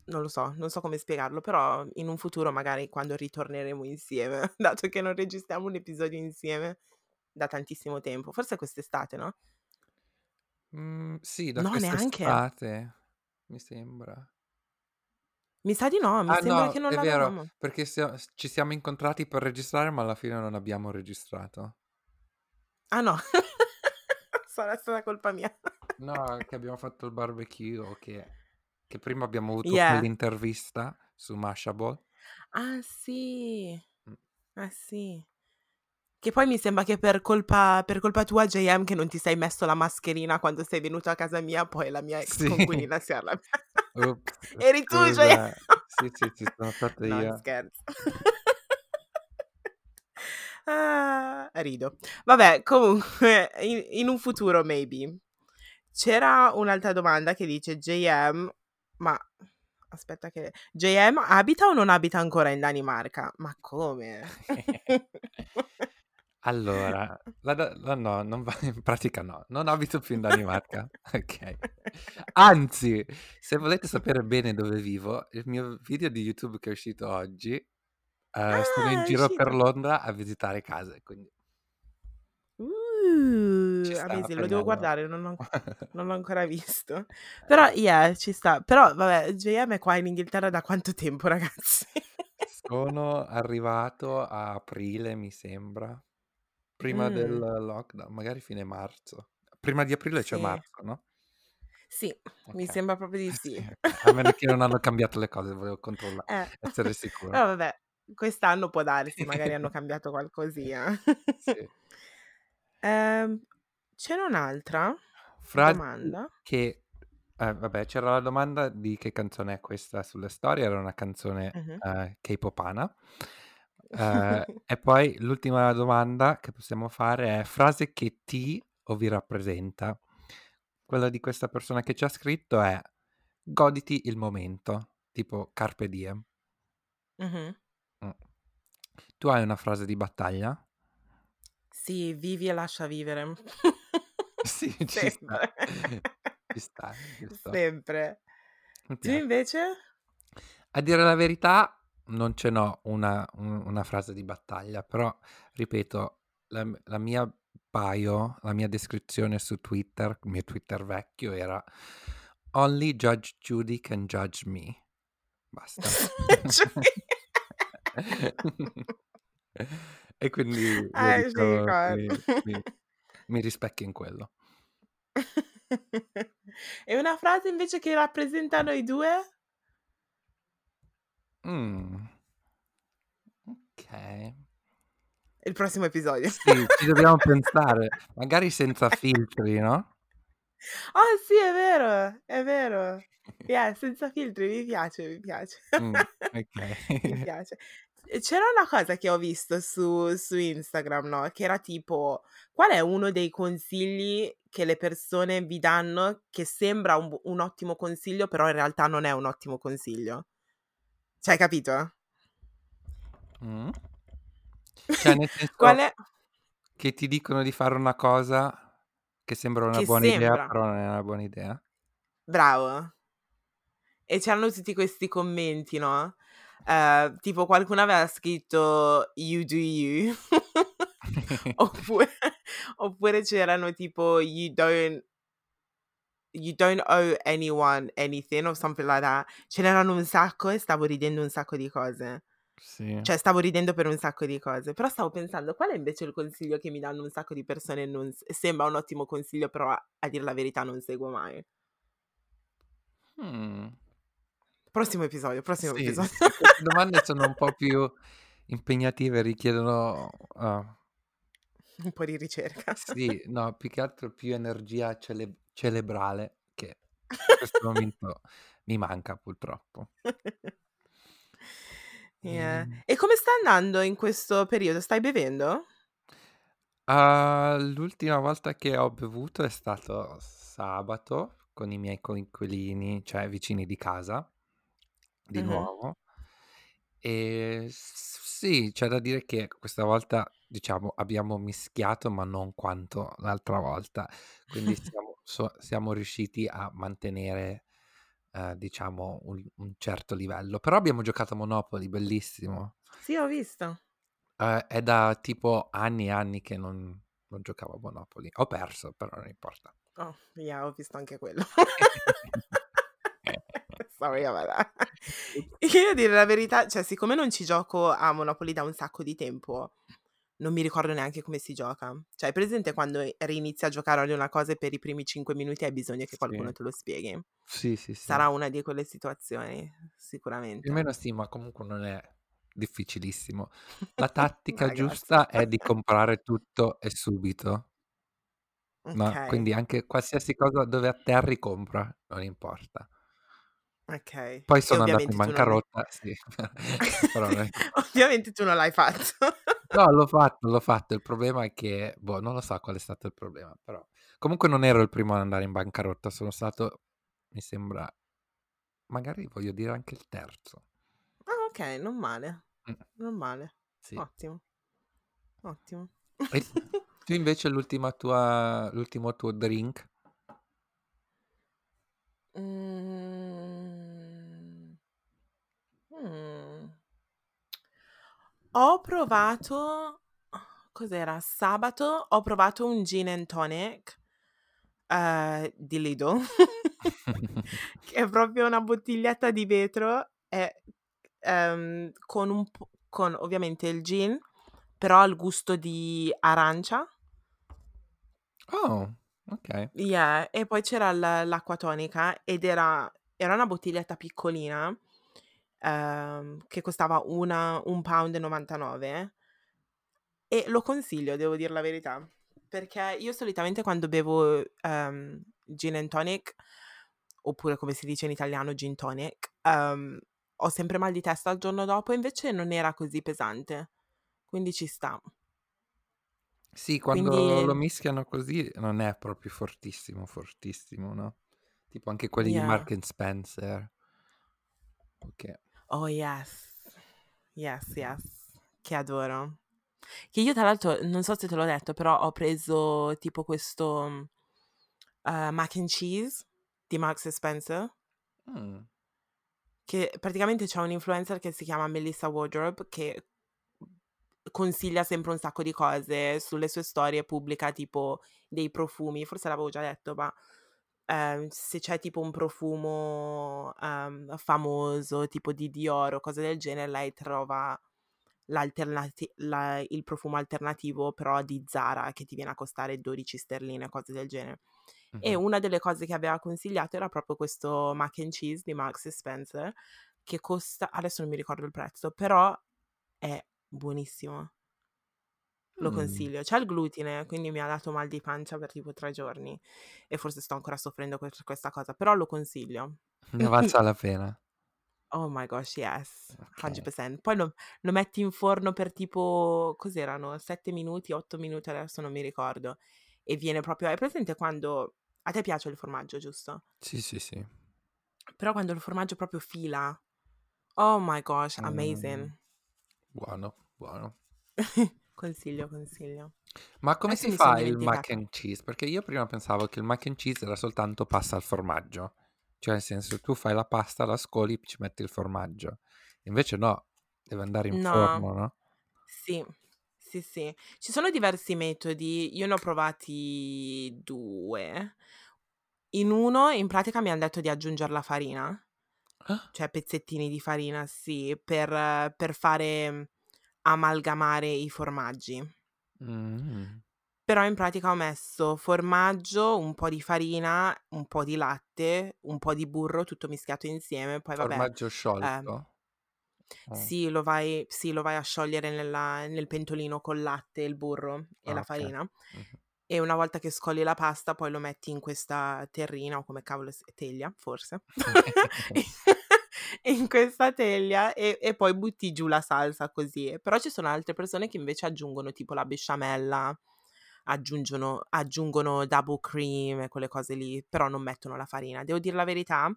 Non lo so, non so come spiegarlo, però in un futuro magari quando ritorneremo insieme, dato che non registriamo un episodio insieme da tantissimo tempo, forse quest'estate, no? Mhmm, sì, da No, neanche? quest'estate, mi sembra. Mi sa di no, mi Ah sembra no, che non è vero, perché sia s ci siamo incontrati per registrare, ma alla fine non abbiamo registrato. Ah no, sarà stata colpa mia. No, che abbiamo fatto il barbecue che che prima abbiamo avuto Yeah. quell'intervista su Mashable. Ah sì. Mh. Eh sì. Che poi mi sembra che per colpa per colpa tua JM che non ti sei messo la mascherina quando sei venuto a casa mia, poi la mia ex Sì. coinquilina si è arrabbiata. Eri tu JM. Sì, sì, ci sono stato No, io. scherzo. Ah, rido. Vabbè, comunque, in in un futuro maybe. C'era un'altra domanda che dice: "JM" ma aspetta che "JM abita o non abita ancora in Danimarca?" Ma come? Allora, la la no, non va in pratica no, non abito più in Danimarca. Okay. Anzi, se volete sapere bene dove vivo, il mio video di YouTube che è uscito oggi, ehm, sono in Ah, giro per uscito. Londra a visitare case, quindi Ci Uh, amazing, lo devo guardare, non l'ho non l'ho ancora visto. Però yeah, ci sta. Però vabbè, JM è qua in Inghilterra da quanto tempo, ragazzi? Sono arrivato a aprile, mi sembra. Prima del Mh. lockdown, magari fine marzo. Prima di aprile c'è Sì. marzo, no? Sì, mi Okay. sembra proprio di sì. A meno che non hanno cambiato le cose, volevo controlla Eh. essere sicuro. Però vabbè, quest'anno può darsi, magari hanno cambiato qualcosina. Sì. Ehm, c'era un'altra Frasi domanda. che eh, vabbè, c'era la domanda di che canzone è questa sulle storie, era una canzone, Mh-mh. ehm, K-popana. Ehm, e poi l'ultima domanda che possiamo fare è: frase che ti o vi rappresenta. Quella di questa persona che ci ha scritto è: "Goditi il momento", tipo carpe diem. Mh-mh. Mh. Tu hai una frase di battaglia? Sì, vivi e lascia vivere. Sì, ci sta. Sempre. Ci sta, giusto. Sempre. Mi Tu piace. invece? A dire la verità non ce n'ho una un una frase di battaglia, però ripeto, la m la mia bio, la mia descrizione su Twitter, il mio Twitter vecchio era: "Only Judge Judy can judge me." Basta. E quindi io Eh, sì, dico mi mi rispecchio in quello. E una frase invece che rappresenta noi 2? Mh. Okay. Il prossimo episodio. Sì, ci dobbiamo pensare, magari senza filtri, no? Ah sì, è vero, è vero. Yeah, senza filtri, mi piace, mi piace. Mh, Mi okay. piace. C'era una cosa che ho visto su su Instagram, no, che era tipo: qual è uno dei consigli che le persone vi danno che sembra un un ottimo consiglio, però in realtà non è un ottimo consiglio? Cioè, hai capito? Mh. Cioè nel Qual senso è che ti dicono di fare una cosa che sembra una Che buona idea, sembra. però non è una buona idea? Bravo. E c'erano tutti questi commenti, no, ehm, tipo qualcuno aveva scritto: "You do you." Oppure oppure c'erano tipo: "You don't" "You don't owe anyone anything" or something like that. Ce n'erano un sacco e stavo ridendo un sacco di cose. Sì. Cioè, stavo ridendo per un sacco di cose. Però stavo pensando: qual è invece il consiglio che mi danno un sacco di persone non sembra un ottimo consiglio, però a a dir la verità non seguo mai? Mh. Prossimo episodio, prossimo Sì, episodio. queste domande sono un po' più impegnative, richiedono, uhm Un po' di ricerca. Sì, no, più che altro più energia cele cerebrale che in questo momento mi manca purtroppo. Yeah. Ehm E come sta andando in questo periodo? Stai bevendo? Uhm, l'ultima volta che ho bevuto è stato sabato con i miei coinquilini, cioè vicini di casa, di Mh-mh. nuovo. S sì, c'è da dire che questa volta, diciamo, abbiamo mischiato, ma non quanto l'altra volta. Quindi siamo so siamo riusciti a mantenere, ehm, diciamo un un certo livello. Però abbiamo giocato a Monopoly, bellissimo. Sì, ho visto. Ehm, è da tipo anni e anni che non non giocavo a Monopoly. Ho perso, però non importa. Oh, yeah, ho visto anche quello. Sorry about that. Io a dire la verità, cioè siccome non ci gioco a Monopoly da un sacco di tempo, non mi ricordo neanche come si gioca. Cioè, hai presente quando rinizi a giocare ad una cosa e per i primi 5 minuti hai bisogno che qualcuno Sì. te lo spieghi? Sì, sì, sì. Sarà una di quelle situazioni, Più o sicuramente. meno sì, ma comunque non è difficilissimo. La tattica giusta è di comprare tutto e subito. No, Okay. quindi anche qualsiasi cosa dove atterri compra, non importa. Okay. Poi sono andato in tu non bancarotta, sì, però non è ovviamente tu non l'hai fatto. No, l'ho fatto, l'ho fatto. Il problema è che, boh, non lo so qual è stato il problema, però comunque non ero il primo ad andare in bancarotta, sono stato, mi sembra magari voglio dire anche il terzo. Ah, okay, non male, Mh. non male. Sì. Ottimo. Ottimo. E tu invece l'ultima tua l'ultimo tuo drink? Mhmm. Mh. Ho provato cos'era? Sabato ho provato un gin and tonic, ehm, di Lidl, che è proprio una bottiglietta di vetro e, ehm, con un po' con ovviamente il gin, però ha il gusto di arancia. Oh, okay. Yeah, e poi c'era l l'acqua tonica ed era era una bottiglietta piccolina, ehm, che costava una un pound e 99 e lo consiglio, devo dir la verità, perché io solitamente quando bevo, ehm, gin and tonic, oppure come si dice in italiano gin tonic, ehm, ho sempre mal di testa il giorno dopo, invece non era così pesante, quindi ci sta. Sì, quando lo Quindi mischiano così non è proprio fortissimo, fortissimo, no, tipo anche quelli di Yeah. Marks and Spencer. Okay. Oh yes. Yes, yes, che adoro. Che io tra l'altro, non so se te l'ho detto, però ho preso tipo questo, ehm, mac and cheese di Marks Spencer. Mh. Che praticamente c'è un influencer che si chiama Melissa Wardrobe che consiglia sempre un sacco di cose, sulle sue storie pubblica tipo dei profumi, forse l'avevo già detto, ma, ehm, se c'è tipo un profumo, ehm, famoso tipo di Dior o cose del genere, lei trova l'alternati la il profumo alternativo però di Zara che ti viene a costare 12 sterline, cose del genere. E Mh-mh. una delle cose che aveva consigliato era proprio questo mac and cheese di Marks Spencer che costa adesso non mi ricordo il prezzo, però è buonissimo. Lo Mh. consiglio. C'ha il glutine, quindi mi ha dato mal di pancia per tipo 3 giorni e forse sto ancora soffrendo per questa cosa, però lo consiglio. Ne valsa la pena. Oh my gosh, yes, Okay. 100%. Poi lo lo metti in forno per tipo cos'erano, 7 minuti, 8 minuti, adesso non mi ricordo, e viene proprio hai presente quando a te piace il formaggio, giusto? Sì, sì, sì. Però quando il formaggio proprio fila. Oh my gosh, Mh. amazing. Buono, buono. Consiglio, consiglio. Ma come Adesso si fa il mac and cheese? Perché io prima pensavo che il mac and cheese era soltanto pasta al formaggio. Cioè, nel senso, tu fai la pasta, la scoli, ci metti il formaggio. Invece no, deve andare in No. forno, no? Sì, sì, sì. Ci sono diversi metodi, io ne ho provati 2. In uno, in pratica mi han detto di aggiunger la farina, Ah. cioè pezzettini di farina, sì, per per fare amalgamare i formaggi. Mh. Però in pratica ho messo formaggio, un po' di farina, un po' di latte, un po' di burro, tutto mischiato insieme, poi vabbè, Formaggio ehm sciolto? Oh. Sì, lo vai sì, lo vai a sciogliere nella nel pentolino col latte, il burro e Ah, la okay. farina, Mh-mh. e una volta che scoli la pasta poi lo metti in questa terrina o come cavolo teglia, forse, in questa teglia e e poi butti giù la salsa così. Però ci sono altre persone che invece aggiungono tipo la besciamella, aggiungono aggiungono double cream e quelle cose lì, però non mettono la farina. Devo dir la verità,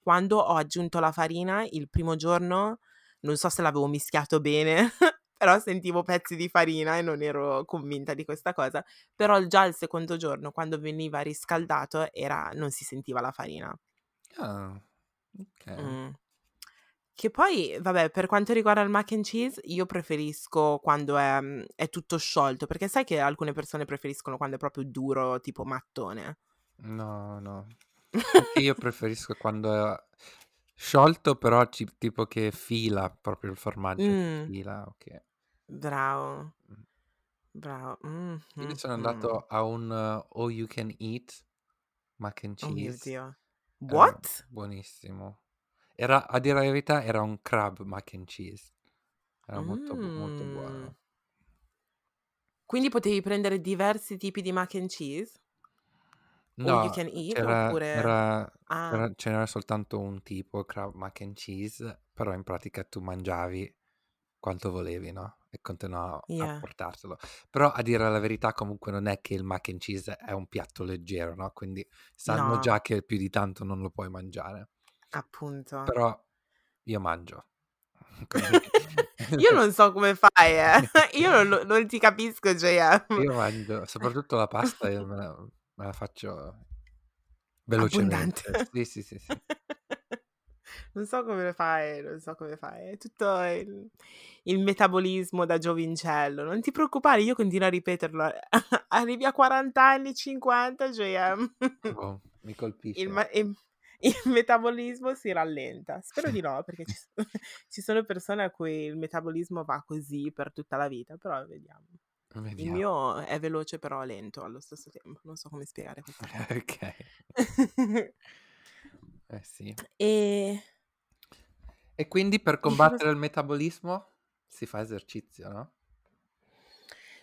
quando ho aggiunto la farina il primo giorno, non so se l'avevo mischiato bene, però sentivo pezzi di farina e non ero convinta di questa cosa, però già il secondo giorno quando veniva riscaldato era non si sentiva la farina. Ah, okay. Mh. Che poi, vabbè, per quanto riguarda il mac and cheese, io preferisco quando è mhmm, è tutto sciolto, perché sai che alcune persone preferiscono quando è proprio duro, tipo mattone? No, no. Io preferisco quando è sciolto, però ci tipo che fila, proprio il formaggio Mh. fila, okay. Bravo. Bravo. Ieri sono Mh-mh-mh. andato a un all you can eat mac and Oh mio cheese. Dio. What? buonissimo. Era a dire la verità era un crab mac and cheese. Era molto bu molto Mh. buono. Quindi potevi prendere diversi tipi di mac and cheese? No, can eat c'era oppure c'era ah. c'era ce n'era soltanto un tipo, Kraft Mac and Cheese, però in pratica tu mangiavi quanto volevi, no, e continuava a Yeah. portartelo. Però a dire la verità comunque non è che il mac and cheese è un piatto leggero, no, quindi sanno No. già che più di tanto non lo puoi mangiare. Appunto. Però io mangio. Quindi Io non so come fai, eh. Io non non ti capisco JM. Io mangio soprattutto la pasta io me la me la faccio Abbondante. velocemente. Sì, sì, sì, sì. Non so come fai, non so come fai. È tutto il il metabolismo da giovincello. Non ti preoccupare, io continuo a ripeterlo. Arrivi a 40 anni, 50 JM. Oh, mi Il colpisce. ma il il metabolismo si rallenta. Spero di no, perché ci so ci sono persone a cui il metabolismo va così per tutta la vita, però vediamo. Il Vediamo. mio è veloce però lento allo stesso tempo. Non so come spiegare questa cosa. Okay. Eh sì. E E quindi per combattere il metabolismo si fa esercizio, no?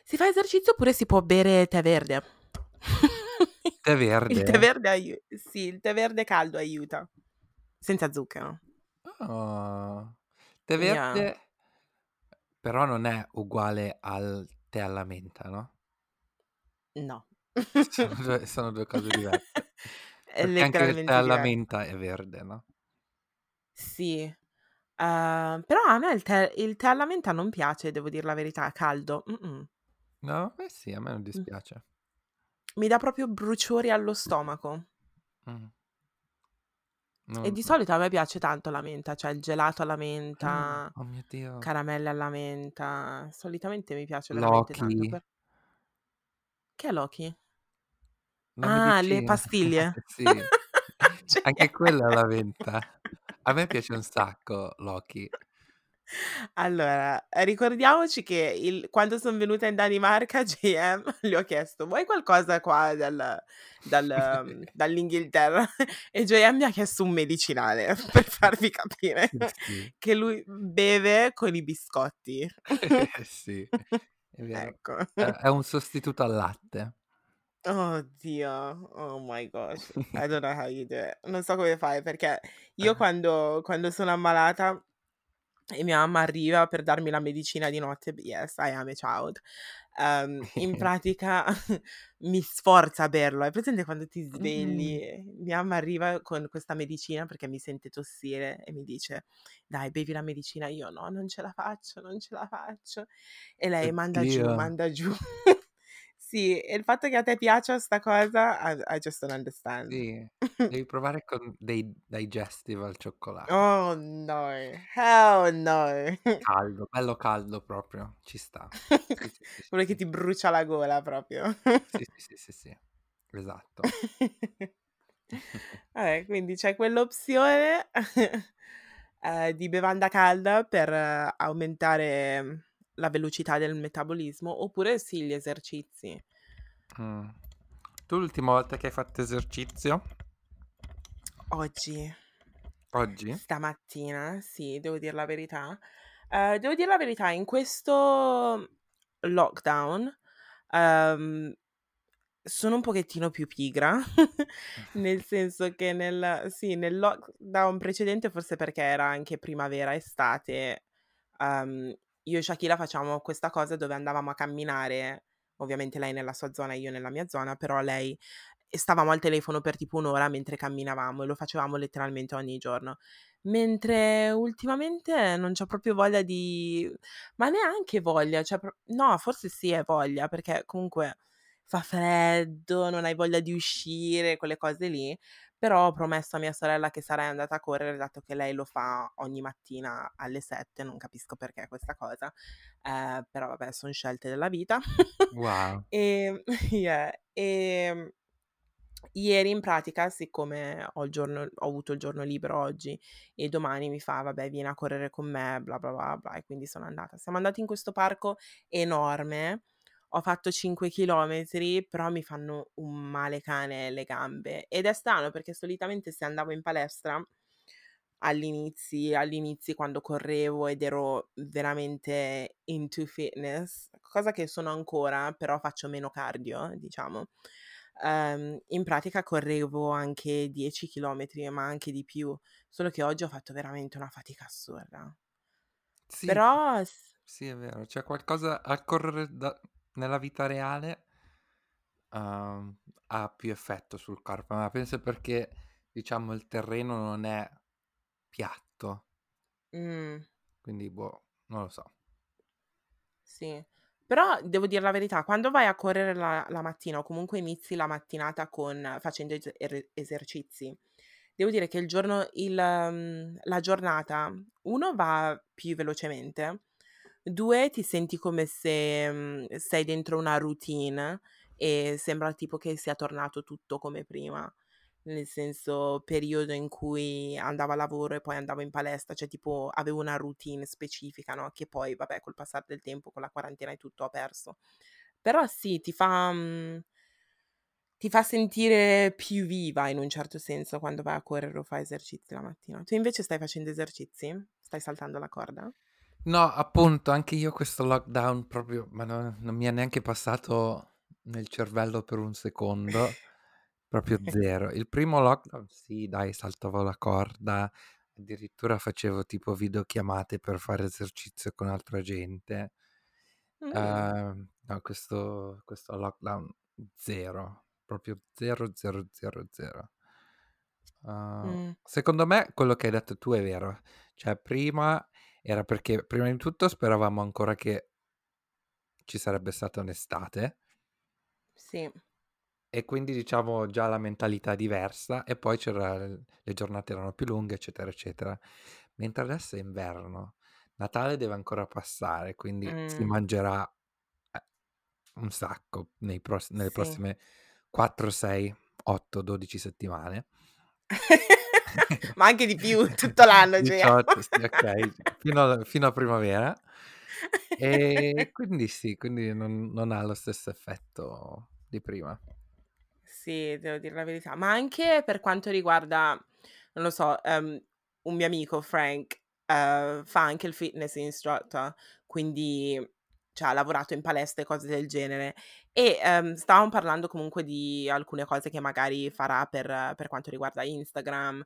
Si fa esercizio oppure si può bere tè verde. Tè Il tè verde? verde aiu sì, il tè verde caldo aiuta. Senza zucchero. Oh. Tè Yeah. verde però non è uguale al tè alla menta, no? No. Sono 2 sono 2 cose diverse. È Perché anche il tè letteralmente alla menta è verde, no? Sì. Uhm, però a me il tè il tè alla menta non piace, devo dir la verità, caldo. Mh-mh. No? Eh sì, a me non Mh. dispiace. Mi dà proprio bruciori allo stomaco. E Non di solito a me piace tanto la menta, cioè il gelato alla Ah, menta, oh mio Dio. caramelle alla menta. Solitamente mi piace veramente tanto Loki. per Che è Loki? Mi Ah, le pastiglie? sì. Cioè Anche quella è alla menta. A me piace un sacco Loki. Allora, ricordiamoci che il quando son venuta in Danimarca, JM le ho chiesto: "Vuoi qualcosa qua dal dal mhmm, dall'Inghilterra?" E JM mi ha chiesto un medicinale, per farvi capire Sì. che lui beve con i biscotti. Sì, è vero. Ecco. È è un sostituto al latte. Oh Dio, oh my gosh, I don't know how you do it. Non so come fai, perché io quando quando sono ammalata e mia mamma arriva per darmi la medicina di notte, yes, I am a child. Uhm, in pratica mi sforza a berlo. Hai presente quando ti svegli mia mamma arriva con questa medicina perché mi sente tossire e mi dice: "Dai, bevi la medicina." Io: "No, non ce la faccio, non ce la faccio." E lei: "Manda giù, Oddio. manda giù." Sì, e il fatto che a te piaccia sta cosa, I I just don't understand. Sì, devi provare con dei digestive al cioccolato. Oh no, hell no. Caldo, bello caldo proprio, ci sta. Sì, sì, sì, Quello che ti brucia la gola proprio. Sì, sì, sì, sì, sì. Esatto. Vabbè, quindi c'è quell'opzione, ehm, di bevanda calda per aumentare la velocità del metabolismo, oppure sì, gli esercizi. Mh. Tu l'ultima volta che hai fatto esercizio? Oggi. Oggi? Stamattina, sì, devo dir la verità. Ehm, devo dir la verità, in questo lockdown, uhm, sono un pochettino più pigra, nel senso che nel sì, nel lockdown precedente, forse perché era anche primavera, estate, uhm, io e Shakila facevamo questa cosa dove andavamo a camminare, ovviamente lei nella sua zona e io nella mia zona, però lei stavamo al telefono per tipo 1 ora mentre camminavamo e lo facevamo letteralmente ogni giorno. Mentre ultimamente non c'ho proprio voglia di ma neanche voglia, cioè no, forse sì è voglia, perché comunque fa freddo, non hai voglia di uscire, quelle cose lì, però ho promesso a mia sorella che sarei andata a correre, dato che lei lo fa ogni mattina alle 7, non capisco perché questa cosa, ehm, però vabbè son scelte della vita. Wow. Ehm, yeah, ehm, ieri in pratica, siccome ho il giorno ho avuto il giorno libero oggi e domani mi fa: "Vabbè, vieni a correre con me", bla, bla, bla, bla, e quindi sono andata. Siamo andati in questo parco enorme, ho fatto 5 chilometri, però mi fanno un male cane le gambe ed è strano perché solitamente se andavo in palestra agli inizi agli inizi quando correvo ed ero veramente into fitness, cosa che sono ancora, però faccio meno cardio, diciamo. Ehm, in pratica correvo anche 10 chilometri, ma anche di più, solo che oggi ho fatto veramente una fatica assurda. Sì, Però sì è vero, c'è qualcosa a correre da nella vita reale uhm, ha più effetto sul corpo, ma penso perché, diciamo, il terreno non è piatto. Mh. Quindi boh, non lo so. Sì. Però devo dir la verità, quando vai a correre la la mattina o comunque inizi la mattinata con facendo ese ere esercizi, devo dire che il giorno il mhmm, la giornata 1 va più velocemente, 2 ti senti come se, mhmm, sei dentro una routine e sembra tipo che sia tornato tutto come prima. Nel senso, periodo in cui andavo a lavoro e poi andavo in palestra, cioè tipo avevo una routine specifica, no, che poi vabbè col passare del tempo, con la quarantena e tutto ho perso. Però sì, ti fa mhmm ti fa sentire più viva in un certo senso quando vai a correre o fai esercizi la mattina. Tu invece stai facendo esercizi? Stai saltando la corda? No, appunto, anche io questo lockdown proprio ma no non mi è neanche passato nel cervello per un secondo, proprio 0. Il primo lockdown sì dai, saltavo la corda, addirittura facevo tipo videochiamate per fare esercizio con altra gente. Mh. Ehm, no, questo questo lockdown 0, proprio 0, 0, 0, 0. Uhm, Mh. secondo me quello che hai detto tu è vero. Cioè prima era perché prima di tutto speravamo ancora che ci sarebbe stata un'estate Sì. e quindi diciamo già la mentalità diversa e poi c'era le giornate erano più lunghe, eccetera, eccetera. Mentre adesso è inverno, Natale deve ancora passare, quindi si Mh. mangerà, eh, un sacco nei pross nelle Sì. prossime 4, 6, 8, 12 settimane. Ma anche di più, tutto l'anno cioè. 18 sì, okay, fino a fino a primavera. E quindi sì, quindi non non ha lo stesso effetto di prima. Sì, devo dir la verità. Ma anche per quanto riguarda, non lo so, ehm, un mio amico Frank, ehm, fa anche il fitness instructor, quindi cioè ha lavorato in palestra e cose del genere e, ehm, stavamo parlando comunque di alcune cose che magari farà per per quanto riguarda Instagram.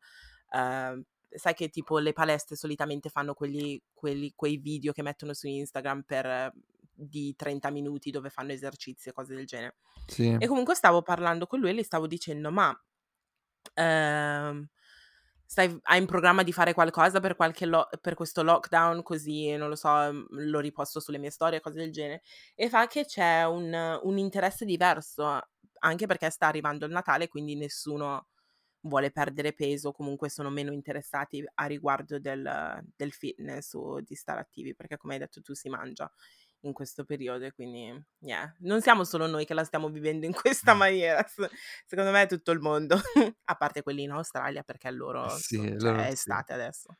Ehm, sai che tipo le palestre solitamente fanno quelli quelli quei video che mettono su Instagram per di 30 minuti dove fanno esercizi e cose del genere. Sì. E comunque stavo parlando con lui e gli stavo dicendo: "Ma, ehm, stai hai in programma di fare qualcosa per lo per questo lockdown così, non lo so, lo riposto sulle mie storie", cose del genere. E fa che c'è un un interesse diverso, anche perché sta arrivando il Natale, quindi nessuno vuole perdere peso, comunque sono meno interessati a riguardo del del fitness o di stare attivi, perché come hai detto tu si mangia in questo periodo e quindi yeah, non siamo solo noi che la stiamo vivendo in questa maniera, s secondo me è tutto il mondo, a parte quelli in Australia perché loro so Sì, cioè loro è sì. estate adesso.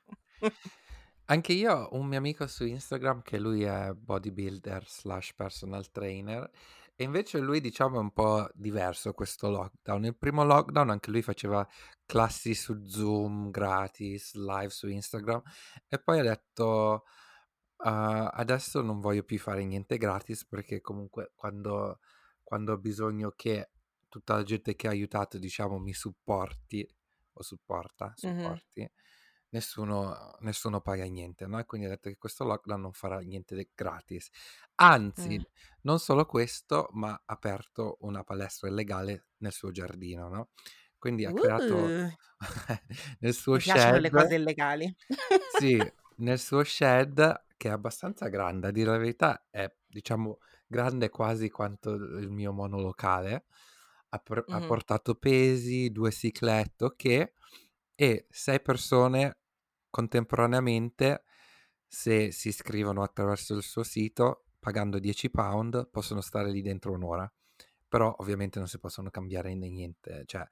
Anche io ho un mio amico su Instagram che lui è bodybuilder/personal trainer e invece lui diciamo è un po' diverso questo lockdown. Il primo lockdown anche lui faceva classi su Zoom gratis, live su Instagram e poi ha detto: "Uhm, adesso non voglio più fare niente gratis perché comunque quando quando ho bisogno che tutta la gente che ha aiutato diciamo mi supporti o supporta, supporti, nessuno nessuno paga niente", no, e quindi ha detto che questo lockdown non farà niente gratis. Anzi, Mh. non solo questo, ma ha aperto una palestra illegale nel suo giardino, no, quindi ha creato Uh! nel suo Mi piacciono le shed cose illegali. sì, nel suo shed, che è abbastanza grande, a dire la verità è diciamo grande quasi quanto il mio monolocale, ha pr ha Mh-mh. portato pesi, 2 cyclette, okay, e 6 persone contemporaneamente, se si iscrivono attraverso il suo sito, pagando 10 pound possono stare lì dentro 1 ora. Però ovviamente non si possono cambiare niente, cioè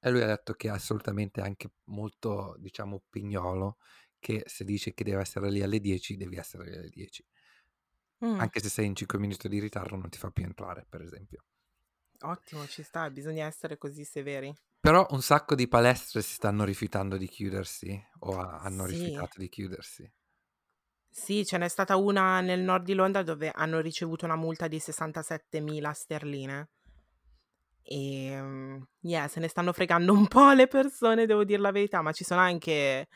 e lui ha detto che è assolutamente anche molto, diciamo, pignolo, che se dice che deve essere lì alle 10 devi essere lì alle 10. Mh. Anche se sei in 5 minuti di ritardo non ti fa più entrare, per esempio. Ottimo, ci sta, bisogna essere così severi. Però un sacco di palestre si stanno rifiutando di chiudersi o ha hanno Sì. rifiutato di chiudersi. Sì, ce n'è stata una nel nord di Londra dove hanno ricevuto una multa di 67.000 sterline. Ehm, yeah, se ne stanno fregando un po' le persone, devo dir la verità, ma ci sono anche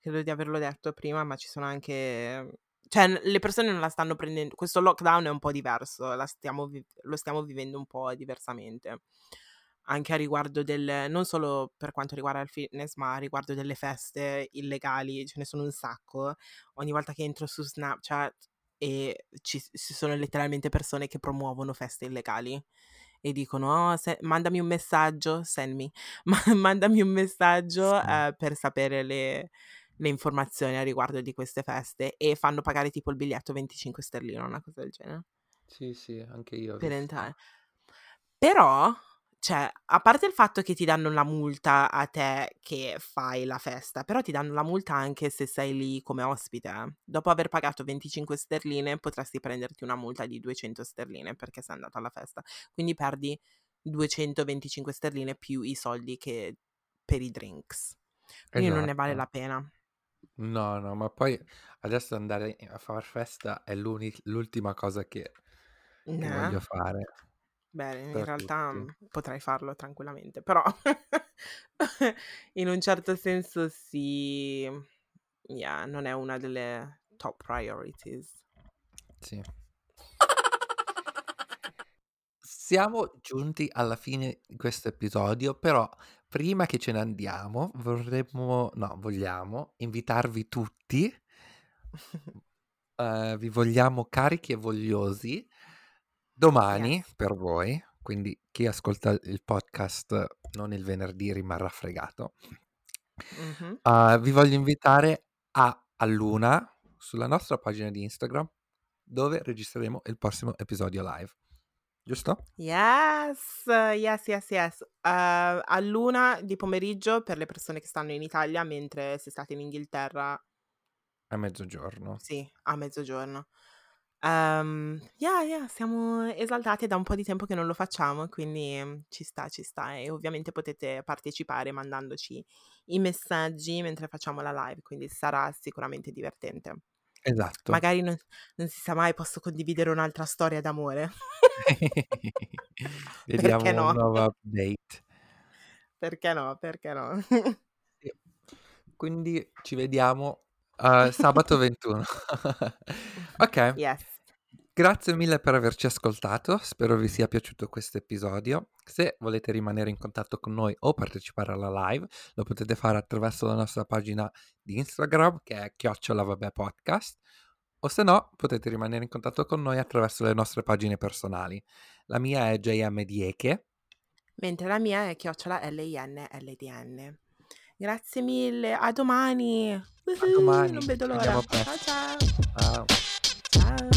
credo di averlo detto prima, ma ci sono anche cioè n le persone non la stanno prenden questo lockdown è un po' diverso, la stiamo vi lo stiamo vivendo un po' diversamente. Anche a riguardo del non solo per quanto riguarda il fitness, ma a riguardo delle feste illegali, ce ne sono un sacco. Ogni volta che entro su Snapchat e ci ci sono letteralmente persone che promuovono feste illegali e dicono: "Oh, se mandami un messaggio, send me, ma mandami un messaggio, Sì. ehm, per sapere le le informazioni a riguardo di queste feste", e fanno pagare tipo il biglietto 25 sterline, una cosa del genere. Sì, sì, anche io Per entrare. Però, cioè, a parte il fatto che ti danno la multa a te che fai la festa, però ti danno la multa anche se sei lì come ospite, eh. Dopo aver pagato 25 sterline potresti prenderti una multa di 200 sterline perché sei andato alla festa. Quindi perdi 225 sterline più i soldi che per i drinks. Quindi non ne vale Esatto. la pena. No, no, ma poi adesso andare a far festa è l'uni l'ultima cosa che che voglio fare Beh, in per realtà, tutti. mhmm, potrai farlo tranquillamente, però in un certo senso sì, yeah, non è una delle top priorities. Sì. Siamo giunti alla fine di questo episodio, però prima che ce ne andiamo vorremmo no, vogliamo invitarvi tutti ehm, vi vogliamo carichi e vogliosi domani Yes. per voi, quindi chi ascolta il podcast non il venerdì rimarrà fregato. Mh-mh. Uhm, vi voglio invitare a all'1 sulla nostra pagina di Instagram, dove registreremo il prossimo episodio live. Giusto? Yes, yes, yes, yes. Uhm, all'1 di pomeriggio per le persone che stanno in Italia, mentre se state in Inghilterra A mezzogiorno. sì, a mezzogiorno. Uhm, yeah, yeah, siamo esaltate, è da un po' di tempo che non lo facciamo, quindi ci sta, ci sta e ovviamente potete partecipare mandandoci i messaggi mentre facciamo la live, quindi sarà sicuramente divertente. Esatto. Magari non non si sa mai, posso condividere un'altra storia d'amore. Perché Vediamo un no? nuovo update. Perché no, perché no? Quindi ci vediamo, uhm, sabato 21. Okay. Yes. Grazie mille per averci ascoltato, spero vi sia piaciuto questo episodio. Se volete rimanere in contatto con noi o partecipare alla live, lo potete fare attraverso la nostra pagina di Instagram che è @vabepodcast o se no potete rimanere in contatto con noi attraverso le nostre pagine personali. La mia è JM Dieche. Mentre la mia è @linldn. Grazie mille, a domani. A domani, non vedo l'ora. Ciao, ciao. Ciao. Ciao.